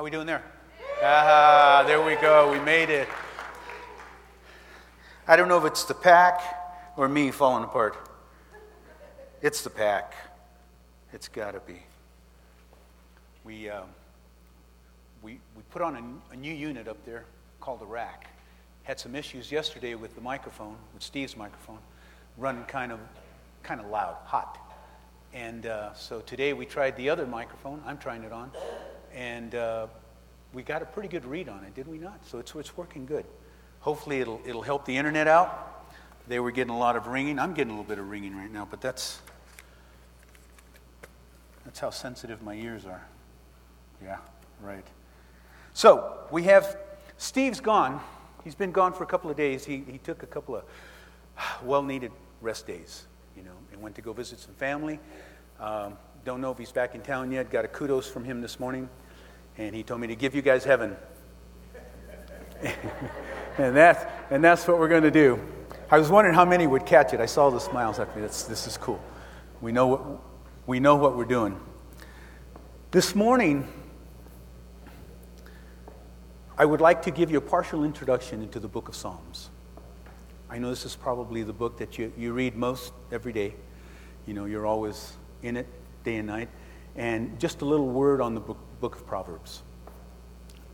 How we doing there? Ah, there we go. We made it. I don't know if it's the pack or me falling apart. It's the pack. It's got to be. We, uh, we, we put on a, a new unit up there called a rack. Had some issues yesterday with the microphone, with Steve's microphone, running kind of, kind of loud, hot. And uh, so today we tried the other microphone. I'm trying it on. And uh, we got a pretty good read on it, did we not? So it's, it's working good. Hopefully it'll, it'll help the internet out. They were getting a lot of ringing. I'm getting a little bit of ringing right now, but that's, that's how sensitive my ears are. Yeah, right. So we have Steve's gone. He's been gone for a couple of days. He, he took a couple of well needed rest days, you know, and went to go visit some family. Um, don't know if he's back in town yet. Got a kudos from him this morning, and he told me to give you guys heaven. and, that's, and that's what we're going to do. I was wondering how many would catch it. I saw the smiles after this. This is cool. We know what, we know what we're doing. This morning, I would like to give you a partial introduction into the book of Psalms. I know this is probably the book that you, you read most every day. You know, you're always in it day and night. And just a little word on the book, book of Proverbs.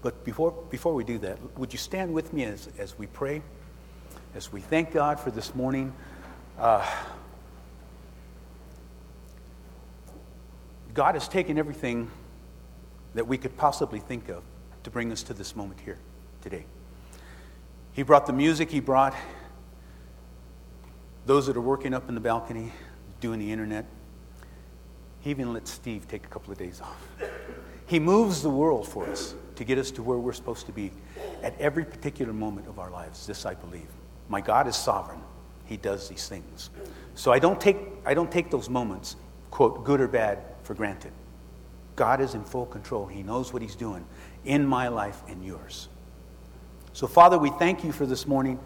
But before, before we do that, would you stand with me as, as we pray, as we thank God for this morning? Uh, God has taken everything that we could possibly think of to bring us to this moment here today. He brought the music, he brought those that are working up in the balcony, doing the internet. He even let Steve take a couple of days off. He moves the world for us to get us to where we're supposed to be at every particular moment of our lives. This I believe. My God is sovereign. He does these things. So I don't take, I don't take those moments, quote, good or bad, for granted. God is in full control. He knows what He's doing in my life and yours. So, Father, we thank you for this morning,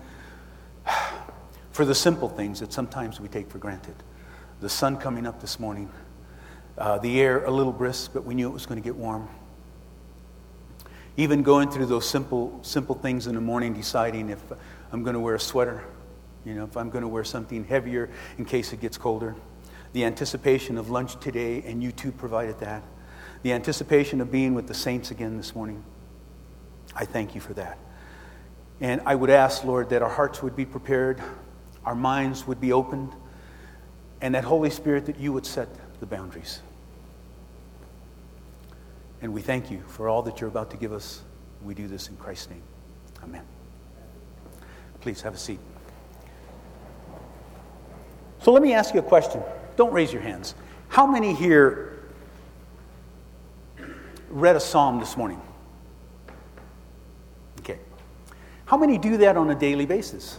for the simple things that sometimes we take for granted. The sun coming up this morning, uh, the air a little brisk, but we knew it was going to get warm. Even going through those simple, simple things in the morning, deciding if I'm going to wear a sweater, you know, if I'm going to wear something heavier in case it gets colder. The anticipation of lunch today, and you too provided that the anticipation of being with the saints again this morning. I thank you for that. And I would ask, Lord, that our hearts would be prepared, our minds would be opened, and that Holy Spirit, that you would set the boundaries. And we thank you for all that you're about to give us. We do this in Christ's name. Amen. Please have a seat. So let me ask you a question. Don't raise your hands. How many here read a psalm this morning? Okay. How many do that on a daily basis?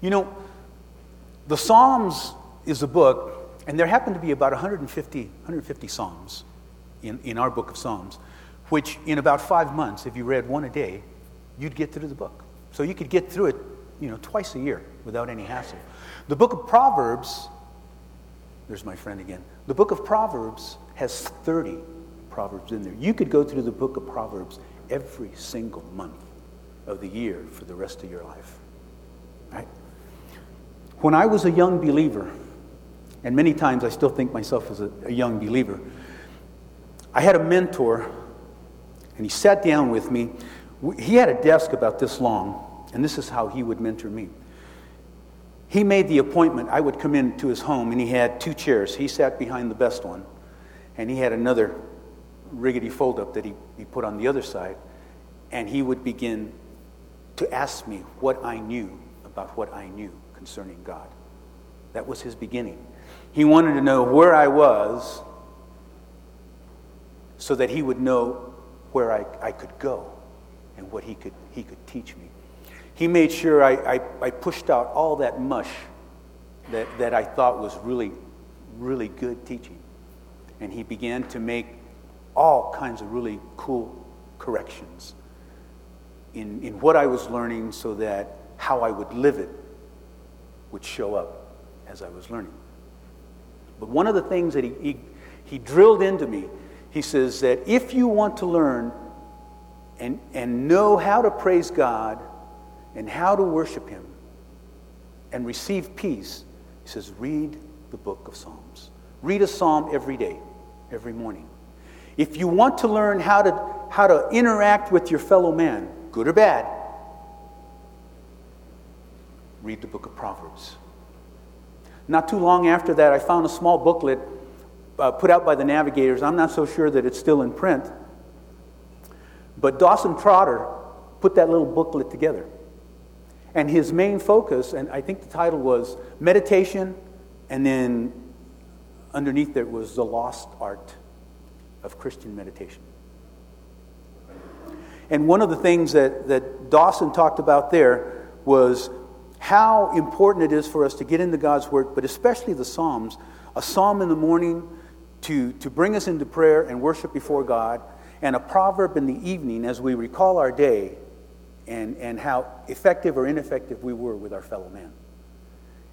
You know, the Psalms is a book, and there happen to be about 150, 150 Psalms in, in our book of Psalms, which in about five months, if you read one a day, you'd get through the book. So you could get through it, you know, twice a year without any hassle. The book of Proverbs, there's my friend again. The book of Proverbs has 30 Proverbs in there. You could go through the book of Proverbs every single month of the year for the rest of your life. Right? When I was a young believer, and many times I still think myself as a, a young believer, I had a mentor, and he sat down with me. He had a desk about this long, and this is how he would mentor me. He made the appointment. I would come into his home, and he had two chairs. He sat behind the best one and he had another riggedy fold up that he, he put on the other side. And he would begin to ask me what I knew about what I knew concerning God. That was his beginning. He wanted to know where I was so that he would know where I, I could go and what he could, he could teach me. He made sure I, I, I pushed out all that mush that, that I thought was really, really good teaching and he began to make all kinds of really cool corrections in, in what I was learning so that how I would live it would show up as I was learning. But one of the things that he, he, he drilled into me he says that if you want to learn and, and know how to praise God and how to worship Him and receive peace, he says, read the book of Psalms. Read a psalm every day, every morning. If you want to learn how to, how to interact with your fellow man, good or bad, read the book of Proverbs. Not too long after that, I found a small booklet uh, put out by the Navigators. I'm not so sure that it's still in print. But Dawson Trotman put that little booklet together. And his main focus, and I think the title was Meditation, and then underneath it was The Lost Art of Christian Meditation. And one of the things that, that Dawson talked about there was how important it is for us to get into God's Word, but especially the Psalms. A psalm in the morning to, to bring us into prayer and worship before God, and a proverb in the evening as we recall our day and, and how effective or ineffective we were with our fellow man.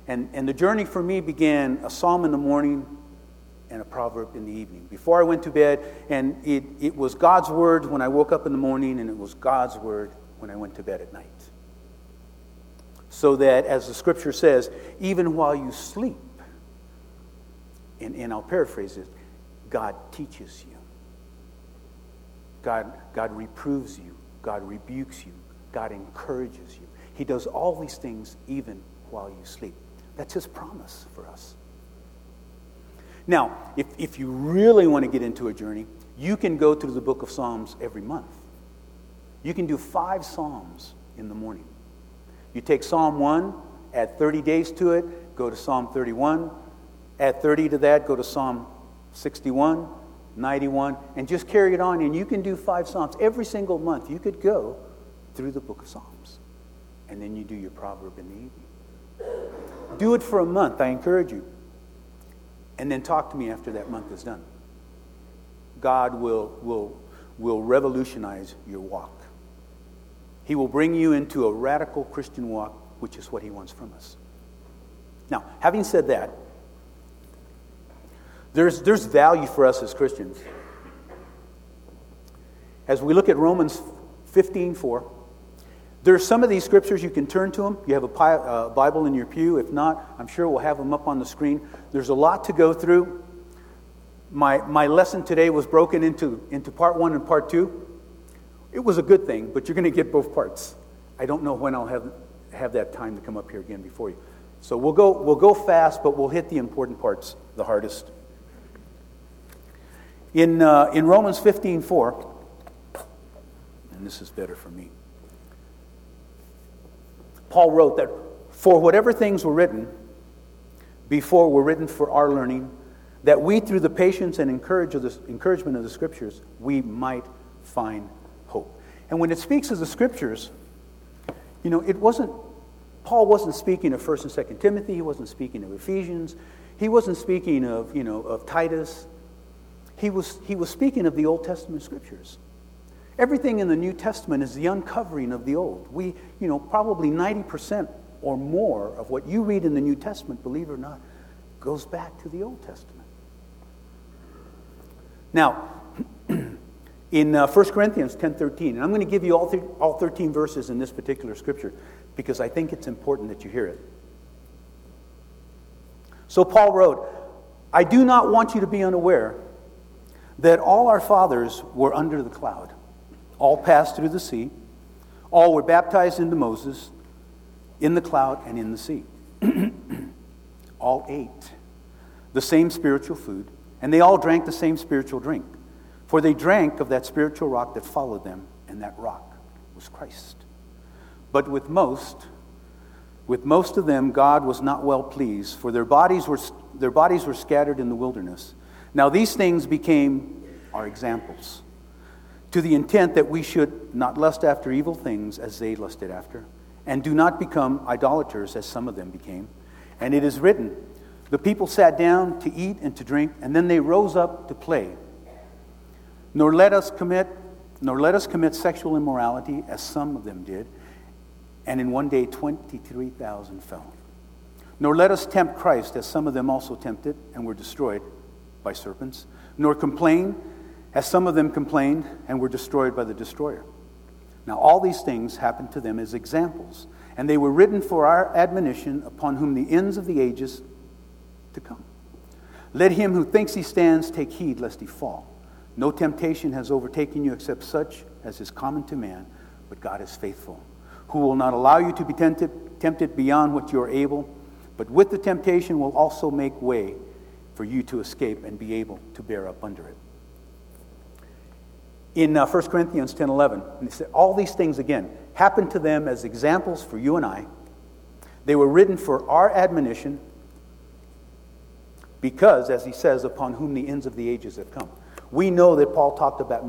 And, and the journey for me began a psalm in the morning and a proverb in the evening. Before I went to bed, and it, it was God's word when I woke up in the morning, and it was God's word when I went to bed at night. So that, as the scripture says, even while you sleep, and, and I'll paraphrase it, God teaches you. God, God reproves you. God rebukes you. God encourages you. He does all these things even while you sleep. That's His promise for us. Now, if, if you really want to get into a journey, you can go through the book of Psalms every month. You can do five Psalms in the morning. You take Psalm 1, add 30 days to it, go to Psalm 31, add 30 to that, go to Psalm 61, 91, and just carry it on. And you can do five Psalms every single month. You could go through the book of Psalms. And then you do your proverb in the evening. Do it for a month, I encourage you. And then talk to me after that month is done. God will, will, will revolutionize your walk. He will bring you into a radical Christian walk, which is what He wants from us. Now, having said that, there's, there's value for us as Christians. As we look at Romans 15 4, there are some of these scriptures you can turn to them. You have a uh, Bible in your pew. If not, I'm sure we'll have them up on the screen. There's a lot to go through. My, my lesson today was broken into, into part one and part two. It was a good thing, but you're going to get both parts. I don't know when I'll have, have that time to come up here again before you. So we'll go, we'll go fast, but we'll hit the important parts the hardest. In, uh, in Romans 15 4, and this is better for me. Paul wrote that for whatever things were written before were written for our learning, that we, through the patience and encouragement of the Scriptures, we might find. And when it speaks of the Scriptures, you know, it wasn't, Paul wasn't speaking of 1st and 2nd Timothy, he wasn't speaking of Ephesians, he wasn't speaking of, you know, of Titus. He was, he was speaking of the Old Testament Scriptures. Everything in the New Testament is the uncovering of the Old. We, you know, probably 90% or more of what you read in the New Testament, believe it or not, goes back to the Old Testament. Now, in uh, 1 Corinthians 10.13, and I'm going to give you all, th- all 13 verses in this particular scripture because I think it's important that you hear it. So Paul wrote, I do not want you to be unaware that all our fathers were under the cloud all passed through the sea. All were baptized into Moses in the cloud and in the sea. all ate the same spiritual food, and they all drank the same spiritual drink. For they drank of that spiritual rock that followed them, and that rock was Christ. But with most, with most of them, God was not well pleased, for their bodies were, their bodies were scattered in the wilderness. Now these things became our examples to the intent that we should not lust after evil things as they lusted after, and do not become idolaters as some of them became. And it is written, The people sat down to eat and to drink, and then they rose up to play. Nor let us commit, nor let us commit sexual immorality, as some of them did, and in one day 23,000 fell. Nor let us tempt Christ, as some of them also tempted and were destroyed by serpents. Nor complain as some of them complained and were destroyed by the destroyer. Now, all these things happened to them as examples, and they were written for our admonition upon whom the ends of the ages to come. Let him who thinks he stands take heed lest he fall. No temptation has overtaken you except such as is common to man, but God is faithful, who will not allow you to be tempted, tempted beyond what you are able, but with the temptation will also make way for you to escape and be able to bear up under it in uh, 1 Corinthians 10 11. And said, all these things, again, happened to them as examples for you and I. They were written for our admonition because, as he says, upon whom the ends of the ages have come. We know that Paul talked about,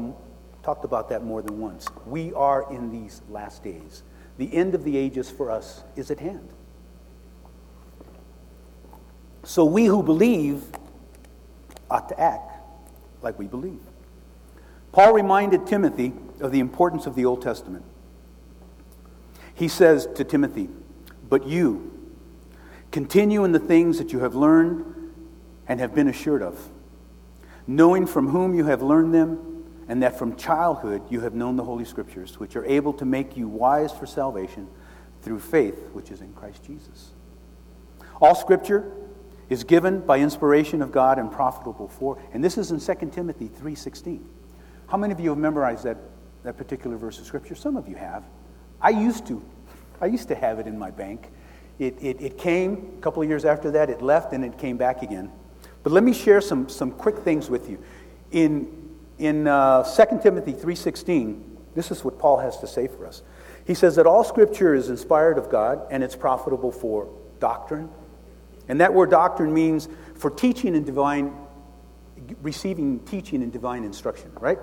talked about that more than once. We are in these last days. The end of the ages for us is at hand. So we who believe ought to act like we believe. Paul reminded Timothy of the importance of the Old Testament. He says to Timothy, But you, continue in the things that you have learned and have been assured of, knowing from whom you have learned them, and that from childhood you have known the Holy Scriptures, which are able to make you wise for salvation through faith which is in Christ Jesus. All Scripture is given by inspiration of God and profitable for, and this is in 2 Timothy 3.16. How many of you have memorized that, that particular verse of Scripture? Some of you have. I used to. I used to have it in my bank. It, it, it came a couple of years after that, it left, and it came back again. But let me share some, some quick things with you. In, in uh, 2 Timothy 3.16, this is what Paul has to say for us. He says that all Scripture is inspired of God, and it's profitable for doctrine. And that word doctrine means for teaching and divine, receiving teaching and divine instruction, right?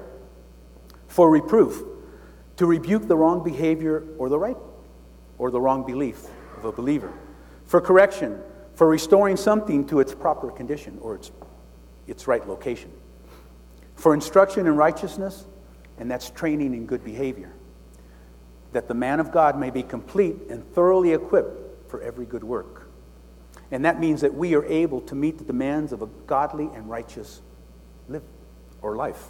for reproof, to rebuke the wrong behavior or the right or the wrong belief of a believer, for correction, for restoring something to its proper condition or its, its right location, for instruction in righteousness, and that's training in good behavior, that the man of God may be complete and thoroughly equipped for every good work. And that means that we are able to meet the demands of a godly and righteous live or life.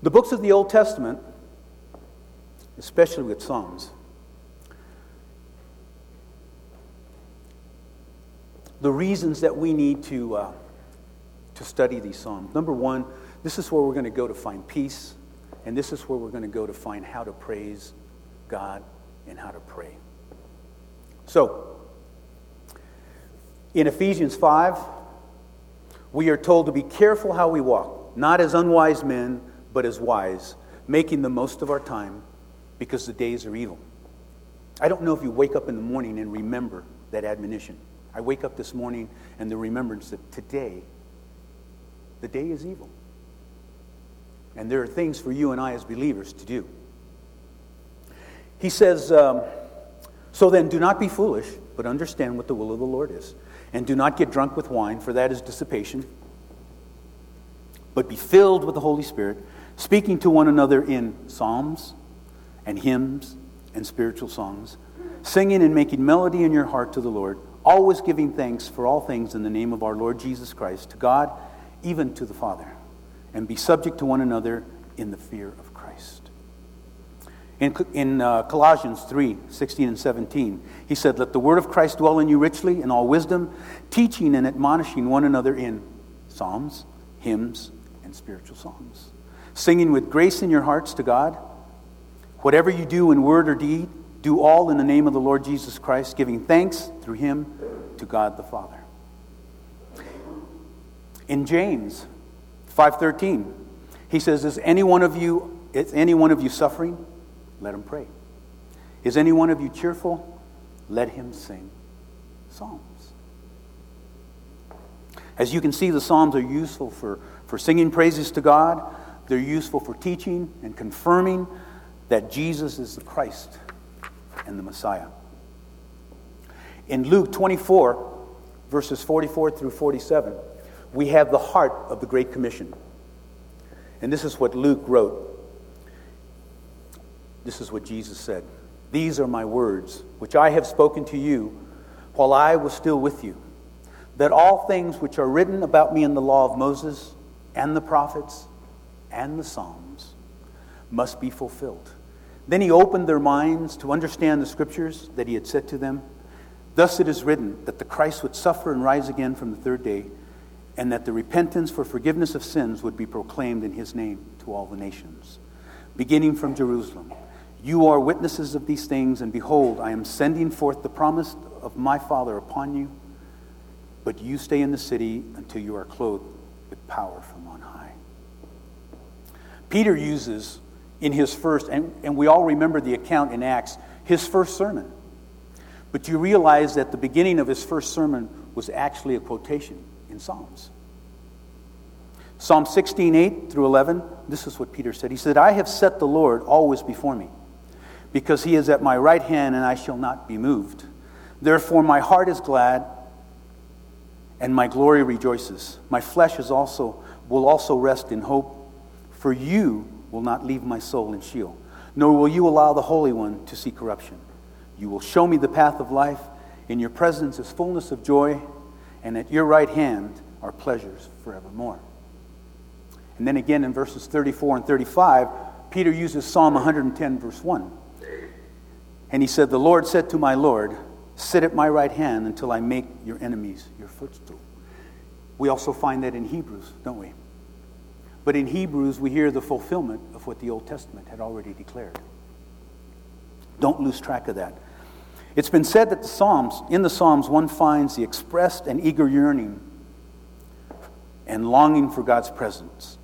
The books of the Old Testament, especially with Psalms, the reasons that we need to, uh, to study these Psalms. Number one, this is where we're going to go to find peace, and this is where we're going to go to find how to praise God and how to pray. So, in Ephesians 5, we are told to be careful how we walk, not as unwise men but as wise, making the most of our time because the days are evil. I don't know if you wake up in the morning and remember that admonition. I wake up this morning and the remembrance that today, the day is evil. And there are things for you and I as believers to do. He says, um, So then, do not be foolish, but understand what the will of the Lord is. And do not get drunk with wine, for that is dissipation, but be filled with the Holy Spirit speaking to one another in psalms and hymns and spiritual songs, singing and making melody in your heart to the Lord, always giving thanks for all things in the name of our Lord Jesus Christ, to God, even to the Father, and be subject to one another in the fear of Christ. In, in uh, Colossians 3 16 and 17, he said, Let the word of Christ dwell in you richly in all wisdom, teaching and admonishing one another in psalms, hymns, and spiritual songs singing with grace in your hearts to God. Whatever you do in word or deed, do all in the name of the Lord Jesus Christ, giving thanks through him to God the Father. In James 5:13, he says, "Is any one of you is any one of you suffering? Let him pray. Is any one of you cheerful? Let him sing psalms." As you can see, the psalms are useful for, for singing praises to God, they're useful for teaching and confirming that Jesus is the Christ and the Messiah. In Luke 24, verses 44 through 47, we have the heart of the Great Commission. And this is what Luke wrote. This is what Jesus said These are my words, which I have spoken to you while I was still with you, that all things which are written about me in the law of Moses and the prophets and the Psalms must be fulfilled. Then he opened their minds to understand the scriptures that he had said to them. Thus it is written that the Christ would suffer and rise again from the third day, and that the repentance for forgiveness of sins would be proclaimed in his name to all the nations, beginning from Jerusalem. You are witnesses of these things, and behold, I am sending forth the promise of my Father upon you, but you stay in the city until you are clothed with power from on high. Peter uses in his first, and, and we all remember the account in Acts, his first sermon. But you realize that the beginning of his first sermon was actually a quotation in Psalms. Psalm 16, 8 through 11, this is what Peter said. He said, I have set the Lord always before me, because he is at my right hand, and I shall not be moved. Therefore, my heart is glad, and my glory rejoices. My flesh is also, will also rest in hope, for you will not leave my soul in Sheol, nor will you allow the Holy One to see corruption. You will show me the path of life. In your presence is fullness of joy, and at your right hand are pleasures forevermore. And then again in verses 34 and 35, Peter uses Psalm 110, verse 1. And he said, The Lord said to my Lord, Sit at my right hand until I make your enemies your footstool. We also find that in Hebrews, don't we? But in Hebrews, we hear the fulfillment of what the Old Testament had already declared. Don't lose track of that. It's been said that the Psalms, in the Psalms, one finds the expressed and eager yearning and longing for God's presence.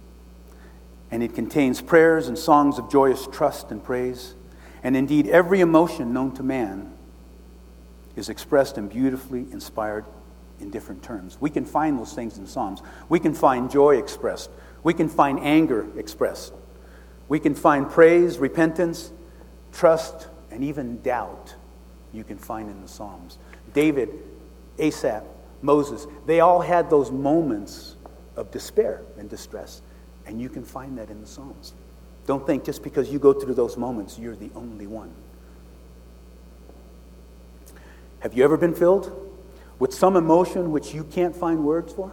And it contains prayers and songs of joyous trust and praise. And indeed, every emotion known to man is expressed and beautifully inspired in different terms. We can find those things in Psalms. We can find joy expressed. We can find anger expressed. We can find praise, repentance, trust, and even doubt you can find in the Psalms. David, Asaph, Moses, they all had those moments of despair and distress, and you can find that in the Psalms. Don't think just because you go through those moments, you're the only one. Have you ever been filled with some emotion which you can't find words for?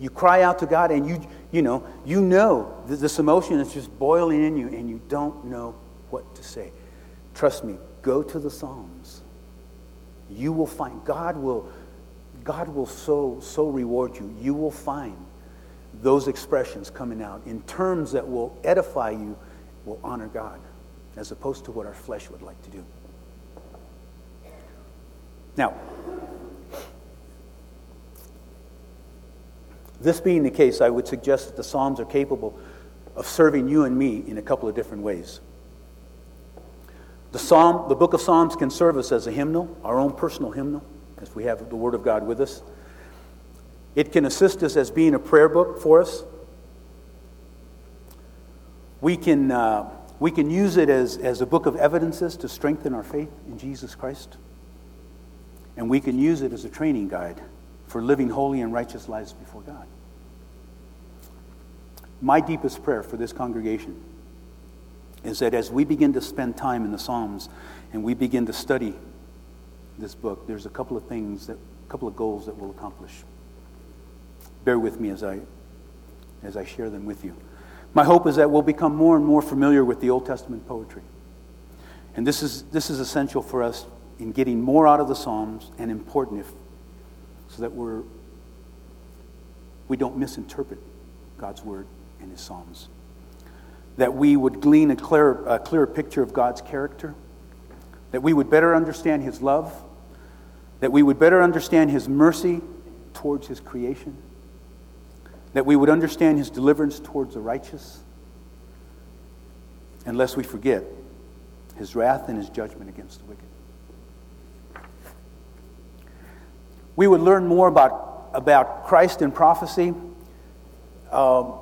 You cry out to God and you, you know, you know this emotion is just boiling in you and you don't know what to say. Trust me, go to the Psalms. You will find, God will, God will so, so reward you. You will find those expressions coming out in terms that will edify you, will honor God, as opposed to what our flesh would like to do. Now, This being the case, I would suggest that the Psalms are capable of serving you and me in a couple of different ways. The, Psalm, the book of Psalms can serve us as a hymnal, our own personal hymnal, as we have the Word of God with us. It can assist us as being a prayer book for us. We can, uh, we can use it as, as a book of evidences to strengthen our faith in Jesus Christ. And we can use it as a training guide for living holy and righteous lives before God. My deepest prayer for this congregation is that as we begin to spend time in the Psalms and we begin to study this book, there's a couple of things that, a couple of goals that we'll accomplish. Bear with me as I, as I share them with you. My hope is that we'll become more and more familiar with the Old Testament poetry. And this is, this is essential for us in getting more out of the Psalms and important if that we're, we don't misinterpret God's word in his Psalms. That we would glean a clearer, a clearer picture of God's character. That we would better understand his love. That we would better understand his mercy towards his creation. That we would understand his deliverance towards the righteous. Unless we forget his wrath and his judgment against the wicked. We would learn more about, about Christ in prophecy. Uh,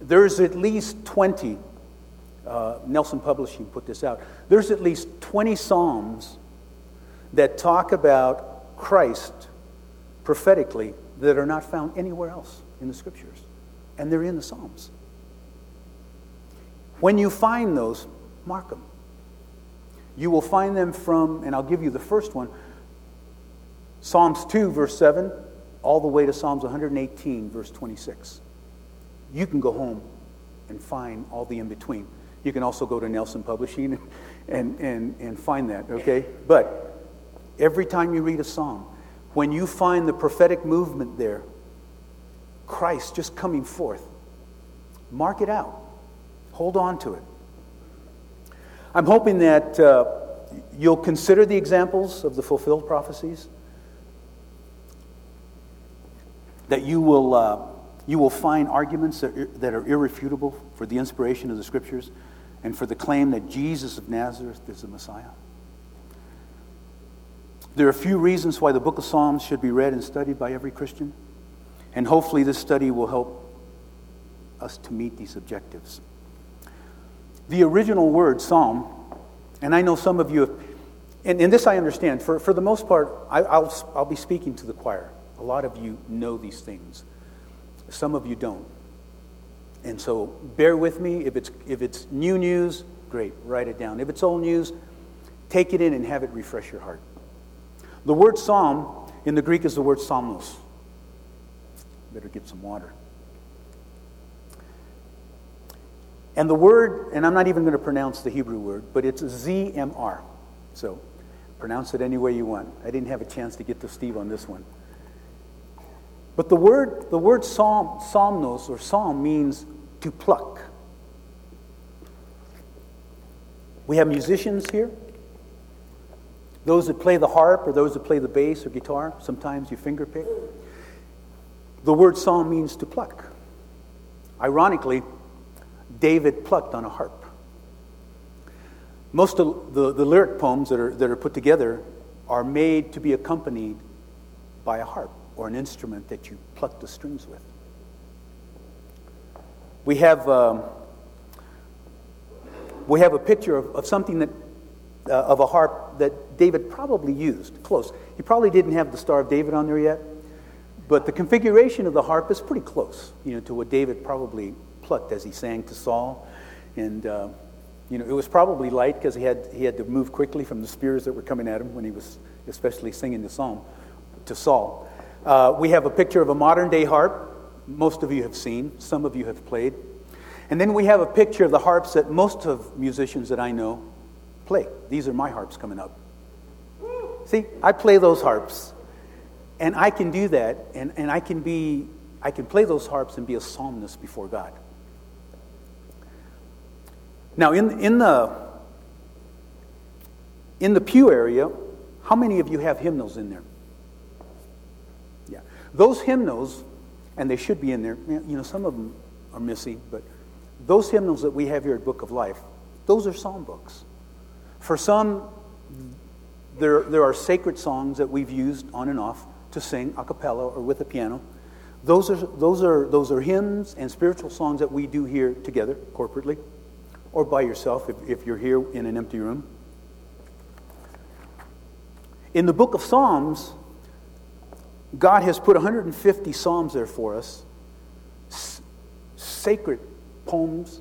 there's at least 20, uh, Nelson Publishing put this out, there's at least 20 Psalms that talk about Christ prophetically that are not found anywhere else in the scriptures. And they're in the Psalms. When you find those, mark them. You will find them from, and I'll give you the first one, Psalms 2, verse 7, all the way to Psalms 118, verse 26. you can go home and find all the in between. You can also go to Nelson Publishing and, and, and find that, okay? But every time you read a psalm, when you find the prophetic movement there, Christ just coming forth, mark it out. Hold on to it. I'm hoping that uh, you'll consider the examples of the fulfilled prophecies, that you will, uh, you will find arguments that, that are irrefutable for the inspiration of the scriptures and for the claim that Jesus of Nazareth is the Messiah. There are a few reasons why the book of Psalms should be read and studied by every Christian, and hopefully this study will help us to meet these objectives. The original word, psalm, and I know some of you have, and, and this I understand, for, for the most part, I, I'll, I'll be speaking to the choir. A lot of you know these things, some of you don't. And so bear with me. If it's, if it's new news, great, write it down. If it's old news, take it in and have it refresh your heart. The word psalm in the Greek is the word psalmos. Better get some water. And the word, and I'm not even going to pronounce the Hebrew word, but it's ZMR. So pronounce it any way you want. I didn't have a chance to get to Steve on this one. But the word, the word psalm, psalmos or psalm means to pluck. We have musicians here. Those that play the harp or those that play the bass or guitar, sometimes you finger pick. The word psalm means to pluck. Ironically, David plucked on a harp. Most of the, the lyric poems that are, that are put together are made to be accompanied by a harp or an instrument that you pluck the strings with. We have, um, we have a picture of, of something that, uh, of a harp that David probably used. Close. He probably didn't have the Star of David on there yet, but the configuration of the harp is pretty close, you know, to what David probably plucked as he sang to Saul. And, uh, you know, it was probably light because he had, he had to move quickly from the spears that were coming at him when he was especially singing the psalm to Saul. Uh, we have a picture of a modern day harp. Most of you have seen, some of you have played. And then we have a picture of the harps that most of musicians that I know play. These are my harps coming up. See, I play those harps. And I can do that, and, and I can be I can play those harps and be a psalmist before God. Now, in, in, the, in the pew area, how many of you have hymnals in there? Those hymnals, and they should be in there, you know, some of them are missing, but those hymnals that we have here at Book of Life, those are psalm books. For some, there, there are sacred songs that we've used on and off to sing a cappella or with a piano. Those are, those, are, those are hymns and spiritual songs that we do here together corporately or by yourself if, if you're here in an empty room. In the book of Psalms, God has put 150 Psalms there for us, S- sacred poems,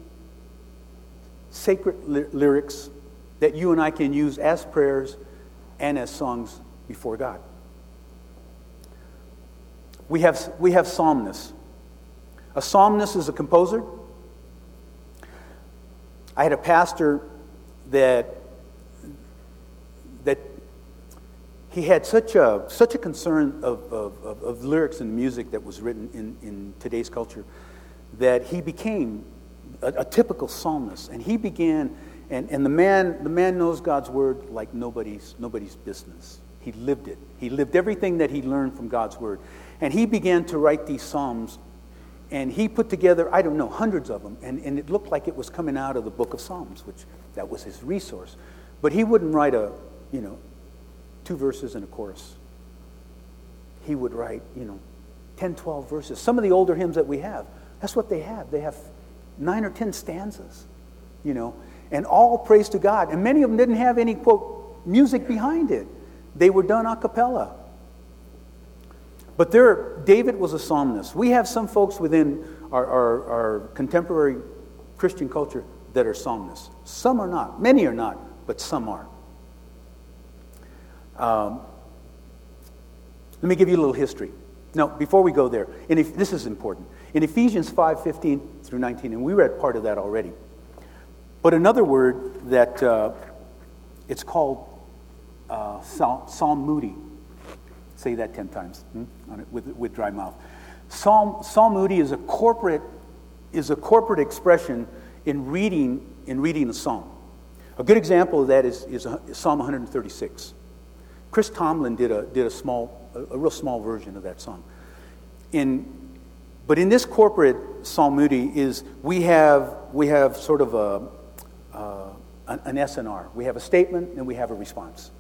sacred ly- lyrics that you and I can use as prayers and as songs before God. We have, we have psalmists. A psalmist is a composer I had a pastor that that he had such a such a concern of, of, of, of lyrics and music that was written in, in today's culture that he became a, a typical psalmist and he began and, and the man the man knows God's word like nobody's nobody's business. He lived it. He lived everything that he learned from God's word. And he began to write these psalms and he put together, I don't know, hundreds of them. And, and it looked like it was coming out of the book of Psalms, which that was his resource. But he wouldn't write a, you know, two verses and a chorus. He would write, you know, 10, 12 verses. Some of the older hymns that we have, that's what they have. They have nine or 10 stanzas, you know, and all praise to God. And many of them didn't have any, quote, music behind it. They were done a cappella. But there, David was a psalmist. We have some folks within our, our, our contemporary Christian culture that are psalmists. Some are not. Many are not, but some are. Um, let me give you a little history. Now, before we go there, and if, this is important. In Ephesians 5 15 through 19, and we read part of that already. But another word that uh, it's called uh, Psalmody. Say that 10 times hmm? with, with dry mouth. Psalm, Psalmody is a corporate is a corporate expression in reading in reading a psalm. A good example of that is, is, is Psalm 136. Chris Tomlin did a, did a small, a, a, real small version of that song. In, but in this corporate psalmody is we have, we have sort of a, uh, an SNR. We have a statement and we have a response.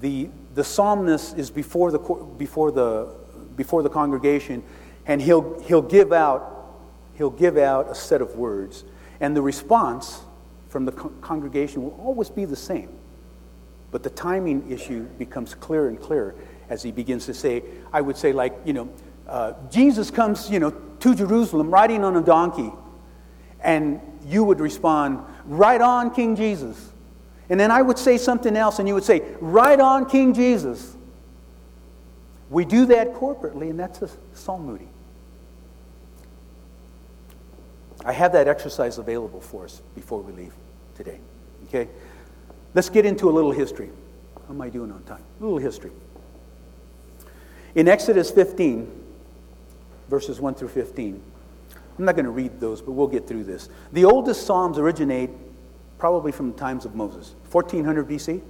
The, the psalmist is before the, before, the, before the congregation and he'll, he'll, give out, he'll give out a set of words. And the response from the congregation will always be the same. But the timing issue becomes clearer and clearer as he begins to say, I would say, like, you know, uh, Jesus comes, you know, to Jerusalem riding on a donkey. And you would respond, Right on, King Jesus. And then I would say something else, and you would say, Right on, King Jesus. We do that corporately, and that's a psalmody. I have that exercise available for us before we leave today. Okay? Let's get into a little history. How am I doing on time? A little history. In Exodus 15, verses 1 through 15, I'm not going to read those, but we'll get through this. The oldest Psalms originate probably from the times of Moses, 1400 BC.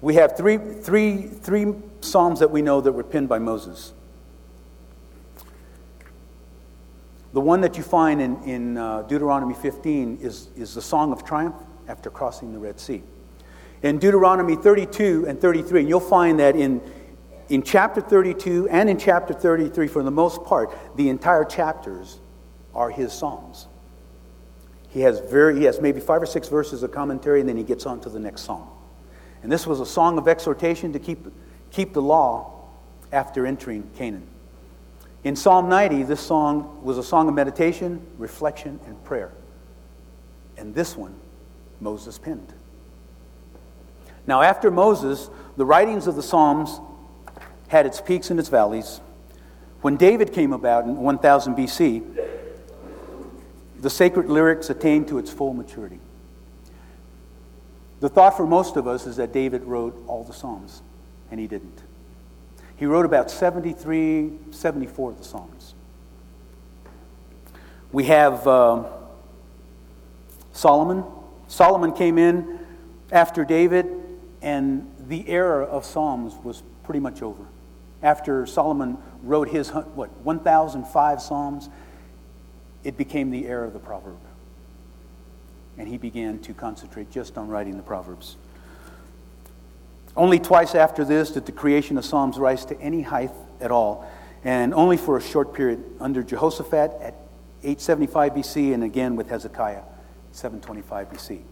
We have three, three, three Psalms that we know that were penned by Moses. The one that you find in, in uh, Deuteronomy 15 is, is the Song of Triumph after crossing the Red Sea. In Deuteronomy 32 and 33, you'll find that in, in chapter 32 and in chapter 33, for the most part, the entire chapters are his Psalms. He has, very, he has maybe five or six verses of commentary, and then he gets on to the next psalm. And this was a song of exhortation to keep, keep the law after entering Canaan. In Psalm 90, this song was a song of meditation, reflection, and prayer. And this one, Moses penned. Now, after Moses, the writings of the Psalms had its peaks and its valleys. When David came about in 1000 BC, the sacred lyrics attained to its full maturity. The thought for most of us is that David wrote all the Psalms, and he didn't. He wrote about 73, 74 of the Psalms. We have uh, Solomon. Solomon came in after David, and the era of Psalms was pretty much over. After Solomon wrote his, what, 1,005 Psalms, it became the era of the proverb. And he began to concentrate just on writing the Proverbs. Only twice after this did the creation of Psalms rise to any height at all, and only for a short period under Jehoshaphat at 875 BC and again with Hezekiah, 725 BC.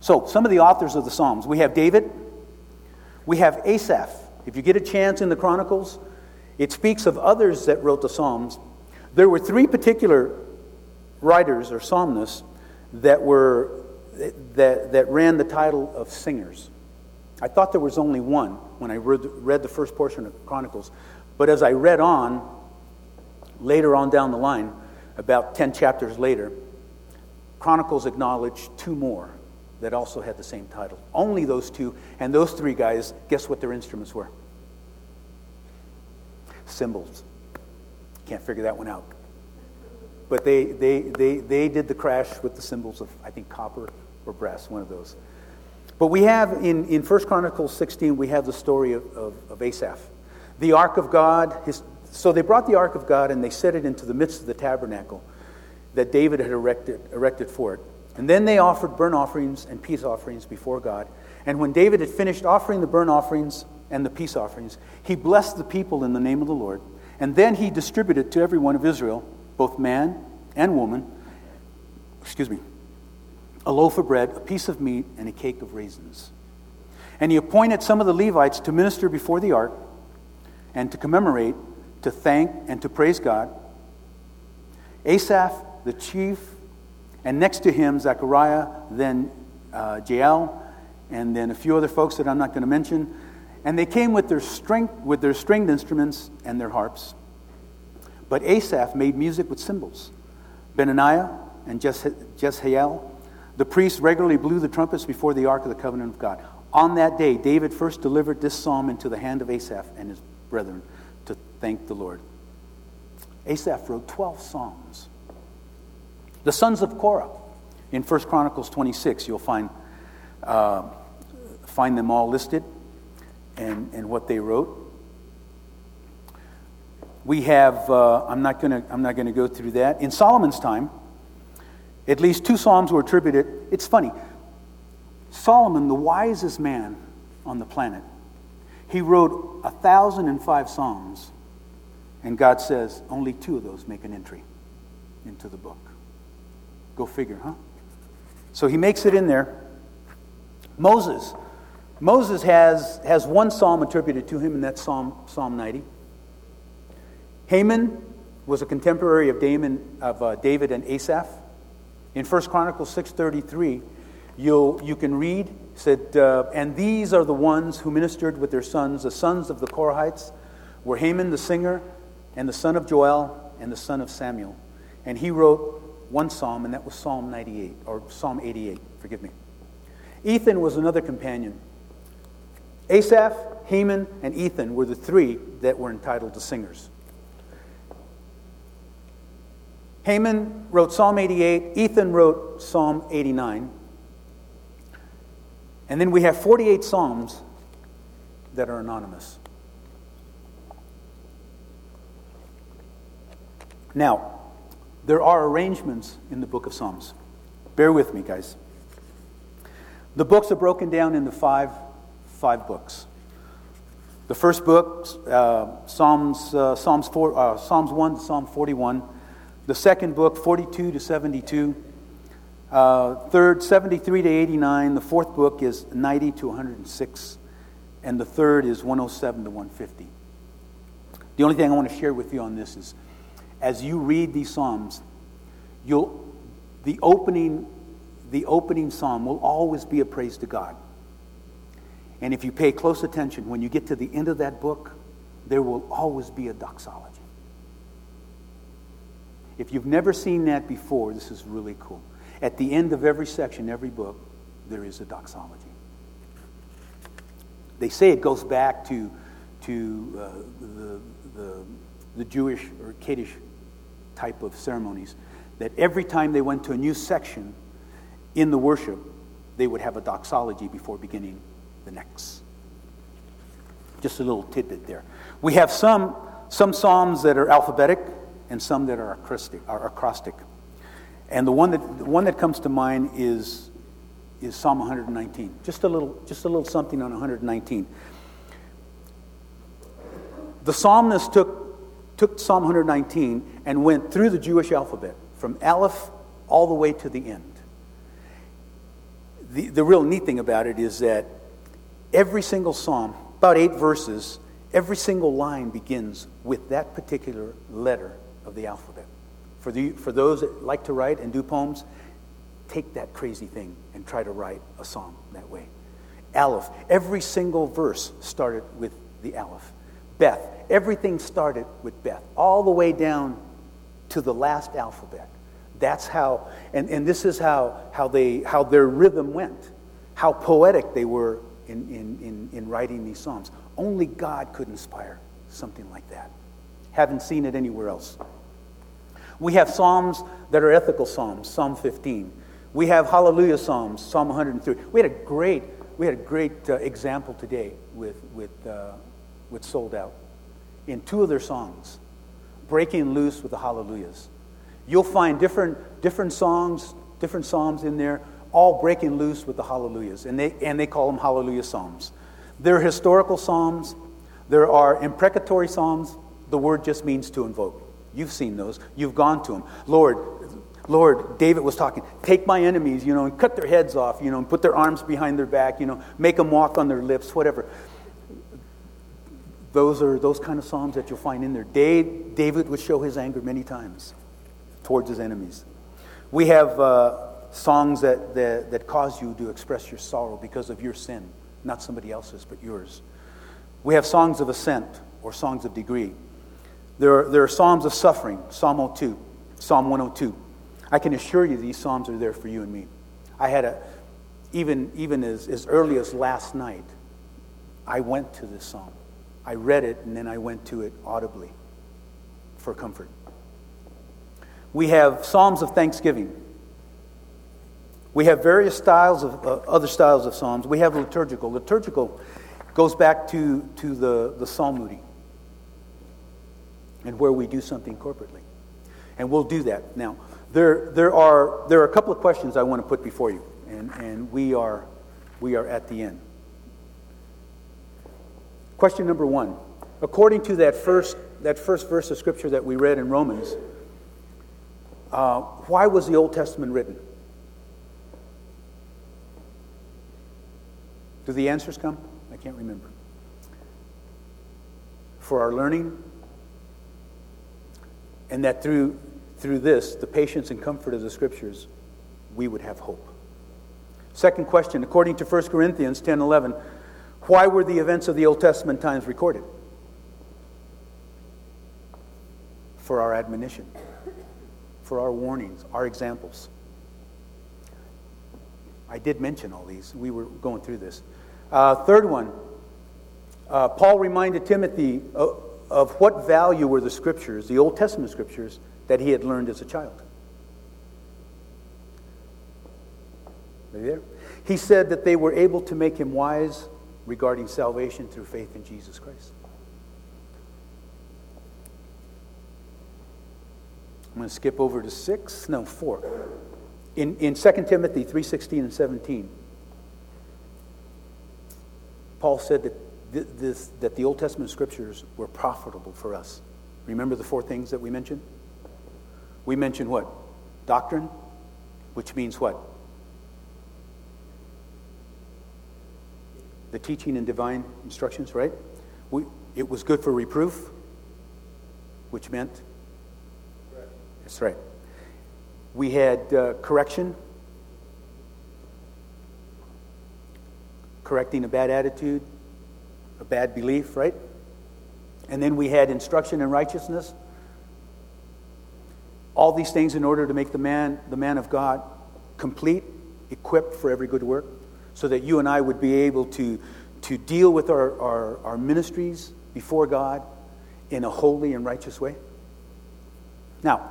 So, some of the authors of the Psalms we have David, we have Asaph. If you get a chance in the Chronicles, it speaks of others that wrote the Psalms. There were three particular writers or psalmists that were that, that ran the title of singers. I thought there was only one when I read, read the first portion of Chronicles. But as I read on, later on down the line, about 10 chapters later, Chronicles acknowledged two more that also had the same title. Only those two, and those three guys, guess what their instruments were? Cymbals. Can't figure that one out. But they, they, they, they did the crash with the cymbals of, I think, copper or brass, one of those. But we have in, in 1 Chronicles 16, we have the story of, of, of Asaph. The ark of God, his, so they brought the ark of God and they set it into the midst of the tabernacle that David had erected, erected for it. And then they offered burnt offerings and peace offerings before God. And when David had finished offering the burnt offerings and the peace offerings, he blessed the people in the name of the Lord. And then he distributed to every one of Israel, both man and woman, excuse me, a loaf of bread, a piece of meat, and a cake of raisins. And he appointed some of the Levites to minister before the ark and to commemorate, to thank, and to praise God. Asaph, the chief, and next to him, Zechariah, then uh, Jael, and then a few other folks that I'm not going to mention. And they came with their, string, with their stringed instruments and their harps. But Asaph made music with cymbals. Benaniah and Jeshael, the priests regularly blew the trumpets before the ark of the covenant of God. On that day, David first delivered this psalm into the hand of Asaph and his brethren to thank the Lord. Asaph wrote 12 psalms. The sons of Korah, in 1 Chronicles 26, you'll find, uh, find them all listed and, and what they wrote. We have, uh, I'm not going to go through that. In Solomon's time, at least two Psalms were attributed. It's funny. Solomon, the wisest man on the planet, he wrote 1,005 Psalms, and God says only two of those make an entry into the book. Go figure, huh? So he makes it in there. Moses. Moses has, has one psalm attributed to him, and that's Psalm, psalm 90. Heman was a contemporary of, Damon, of uh, David and Asaph. In 1 Chronicles 6.33, you'll, you can read, said, uh, And these are the ones who ministered with their sons, the sons of the Korahites, were Heman the singer, and the son of Joel, and the son of Samuel. And he wrote one psalm, and that was Psalm 98, or Psalm 88, forgive me. Ethan was another companion. Asaph, Heman, and Ethan were the three that were entitled to singers. Heman wrote Psalm 88, Ethan wrote Psalm 89. And then we have 48 Psalms that are anonymous. Now, there are arrangements in the book of Psalms. Bear with me, guys. The books are broken down into five, five books. The first book, uh, Psalms, uh, Psalms, four, uh, Psalms 1 to Psalm 41, the second book, 42 to 72. Uh, third, 73 to 89. The fourth book is 90 to 106. And the third is 107 to 150. The only thing I want to share with you on this is as you read these Psalms, you'll, the, opening, the opening psalm will always be a praise to God. And if you pay close attention, when you get to the end of that book, there will always be a doxology. If you've never seen that before, this is really cool. At the end of every section, every book, there is a doxology. They say it goes back to, to uh, the, the, the Jewish or Kaddish type of ceremonies, that every time they went to a new section in the worship, they would have a doxology before beginning the next. Just a little tidbit there. We have some, some psalms that are alphabetic, and some that are acrostic. Are acrostic. And the one that, the one that comes to mind is, is Psalm 119. Just a, little, just a little something on 119. The psalmist took, took Psalm 119 and went through the Jewish alphabet from Aleph all the way to the end. The, the real neat thing about it is that every single psalm, about eight verses, every single line begins with that particular letter of the alphabet. For, the, for those that like to write and do poems, take that crazy thing and try to write a psalm that way. Aleph, every single verse started with the Aleph. Beth, everything started with Beth, all the way down to the last alphabet. That's how, and, and this is how, how, they, how their rhythm went, how poetic they were in, in, in, in writing these Psalms. Only God could inspire something like that. Haven't seen it anywhere else. We have psalms that are ethical psalms, Psalm 15. We have hallelujah psalms, Psalm 103. We had a great, we had a great uh, example today with, with, uh, with Sold Out. In two of their songs, breaking loose with the hallelujahs. You'll find different, different songs, different psalms in there, all breaking loose with the hallelujahs. And they, and they call them hallelujah psalms. There are historical psalms, there are imprecatory psalms. The word just means to invoke. You've seen those. You've gone to them. Lord, Lord, David was talking, take my enemies, you know, and cut their heads off, you know, and put their arms behind their back, you know, make them walk on their lips, whatever. Those are those kind of psalms that you'll find in there. David would show his anger many times towards his enemies. We have uh, songs that, that, that cause you to express your sorrow because of your sin, not somebody else's, but yours. We have songs of ascent or songs of degree. There are, there are psalms of suffering, Psalm 02, Psalm 102. I can assure you these psalms are there for you and me. I had a, even, even as, as early as last night, I went to this psalm. I read it and then I went to it audibly for comfort. We have psalms of thanksgiving. We have various styles of uh, other styles of psalms. We have liturgical. Liturgical goes back to, to the, the psalmody and where we do something corporately. And we'll do that. Now, there, there, are, there are a couple of questions I want to put before you, and, and we, are, we are at the end. Question number one. According to that first, that first verse of Scripture that we read in Romans, uh, why was the Old Testament written? Do the answers come? I can't remember. For our learning, and that through, through this, the patience and comfort of the Scriptures, we would have hope. Second question, according to 1 Corinthians 10 11, why were the events of the Old Testament times recorded? For our admonition, for our warnings, our examples. I did mention all these. We were going through this. Uh, third one, uh, Paul reminded Timothy of, of what value were the scriptures, the Old Testament scriptures, that he had learned as a child. Are you there? He said that they were able to make him wise regarding salvation through faith in Jesus Christ. I'm going to skip over to 6, no, 4. In, in 2 Timothy 3.16 and 17, Paul said that, this, that the Old Testament scriptures were profitable for us. Remember the four things that we mentioned? We mentioned what? Doctrine, which means what? The teaching and divine instructions, right? We, it was good for reproof, which meant. That's right. We had uh, correction, correcting a bad attitude, a bad belief, right? And then we had instruction in righteousness. All these things in order to make the man, the man of God, complete, equipped for every good work so that you and I would be able to, to deal with our, our, our ministries before God in a holy and righteous way? Now,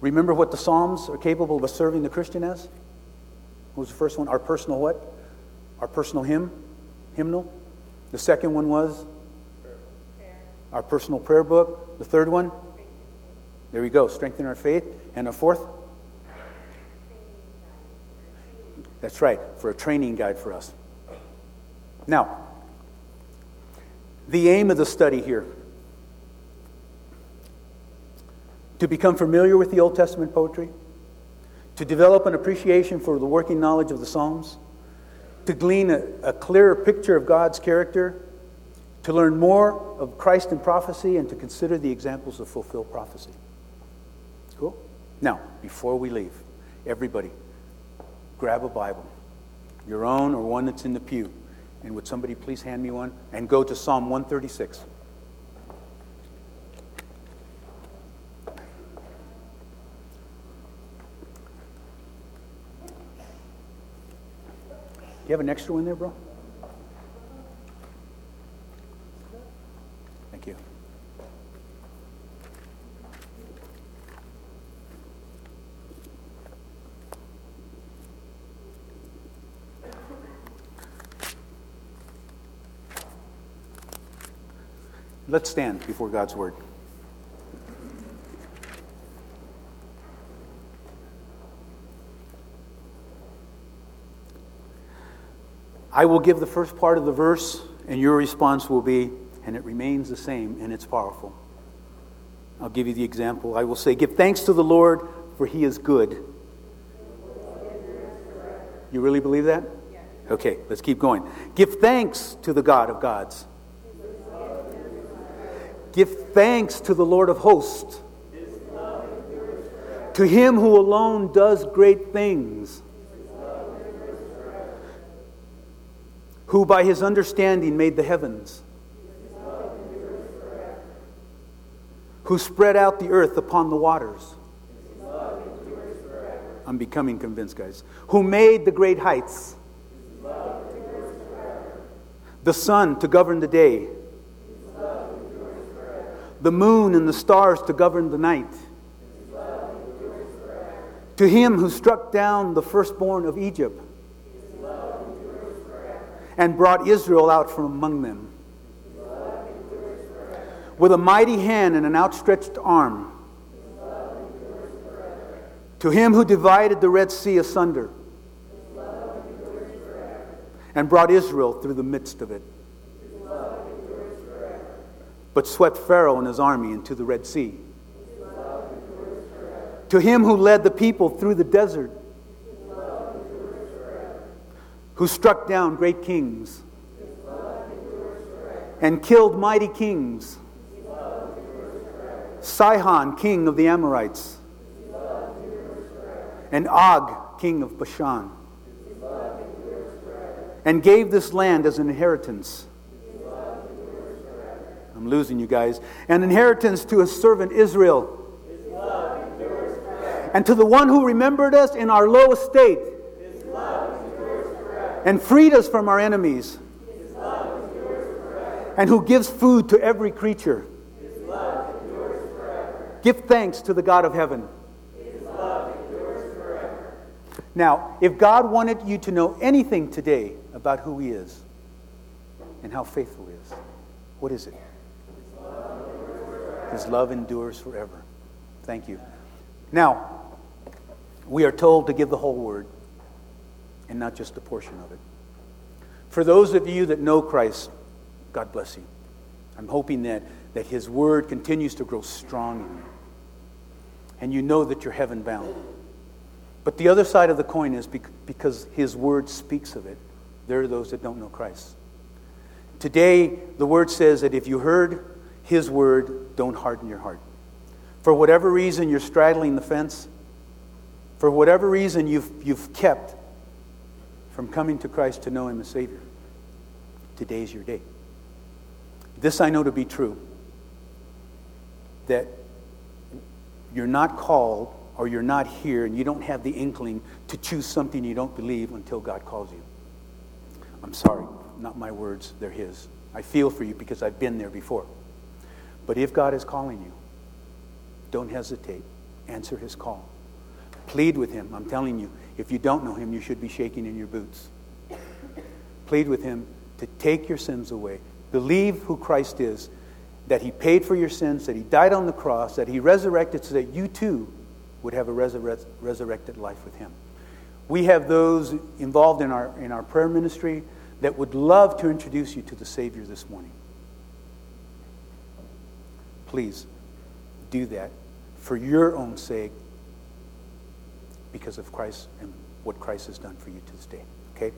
remember what the Psalms are capable of serving the Christian as? What was the first one? Our personal what? Our personal hymn? Hymnal? The second one was? Our personal prayer book. The third one? There we go. Strengthen our faith. And a fourth? That's right, for a training guide for us. Now, the aim of the study here to become familiar with the Old Testament poetry, to develop an appreciation for the working knowledge of the Psalms, to glean a, a clearer picture of God's character, to learn more of Christ and prophecy, and to consider the examples of fulfilled prophecy. Cool? Now, before we leave, everybody, grab a Bible, your own or one that's in the pew. And would somebody please hand me one? And go to Psalm 136. Do you have an extra one there, bro? Let's stand before God's Word. I will give the first part of the verse, and your response will be, and it remains the same, and it's powerful. I'll give you the example. I will say, Give thanks to the Lord, for he is good. You really believe that? Okay, let's keep going. Give thanks to the God of gods. Give thanks to the Lord of hosts, to him who alone does great things, who by his understanding made the heavens, who spread out the earth upon the waters. I'm becoming convinced, guys. Who made the great heights, the sun to govern the day, the moon and the stars to govern the night. To him who struck down the firstborn of Egypt and brought Israel out from among them. With a mighty hand and an outstretched arm. To him who divided the Red Sea asunder and brought Israel through the midst of it. But swept Pharaoh and his army into the Red Sea. To him who led the people through the desert who struck down great kings and killed mighty kings. Sihon, king of the Amorites, and Og, king of Bashan, and gave this land as an inheritance. I'm losing you guys. An inheritance to his servant Israel. And to the one who remembered us in our low estate and freed us from our enemies, and who gives food to every creature. Give thanks to the God of heaven. Now, if God wanted you to know anything today about who He is and how faithful He is, what is it? His love endures forever. Thank you. Now, we are told to give the whole word and not just a portion of it. For those of you that know Christ, God bless you. I'm hoping that, that His Word continues to grow strong in you. And you know that you're heaven bound. But the other side of the coin is because His Word speaks of it, there are those that don't know Christ. Today, the Word says that if you heard His Word, don't harden your heart. For whatever reason you're straddling the fence, for whatever reason you've, you've kept from coming to Christ to know Him as Savior. Today's your day. This I know to be true that you're not called or you're not here and you don't have the inkling to choose something you don't believe until God calls you. I'm sorry, not my words, they're His. I feel for you because I've been there before. But if God is calling you, don't hesitate. Answer His call. Plead with Him. I'm telling you, if you don't know him, you should be shaking in your boots. Plead with him to take your sins away. Believe who Christ is, that he paid for your sins, that he died on the cross, that he resurrected so that you too would have a resurre- resurrected life with him. We have those involved in our, in our prayer ministry that would love to introduce you to the Savior this morning. Please do that for your own sake because of Christ and what Christ has done for you to this day. Okay?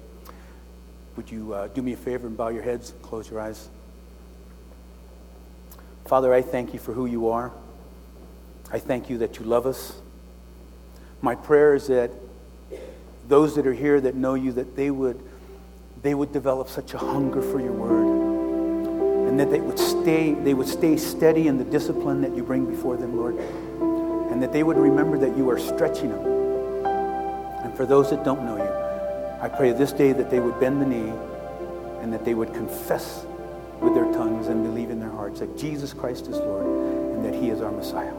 Would you uh, do me a favor and bow your heads, close your eyes? Father, I thank you for who you are. I thank you that you love us. My prayer is that those that are here that know you, that they would, they would develop such a hunger for your word. And that they would stay, they would stay steady in the discipline that you bring before them, Lord. And that they would remember that you are stretching them and for those that don't know you, I pray this day that they would bend the knee and that they would confess with their tongues and believe in their hearts that Jesus Christ is Lord and that He is our Messiah.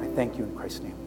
I thank you in Christ's name.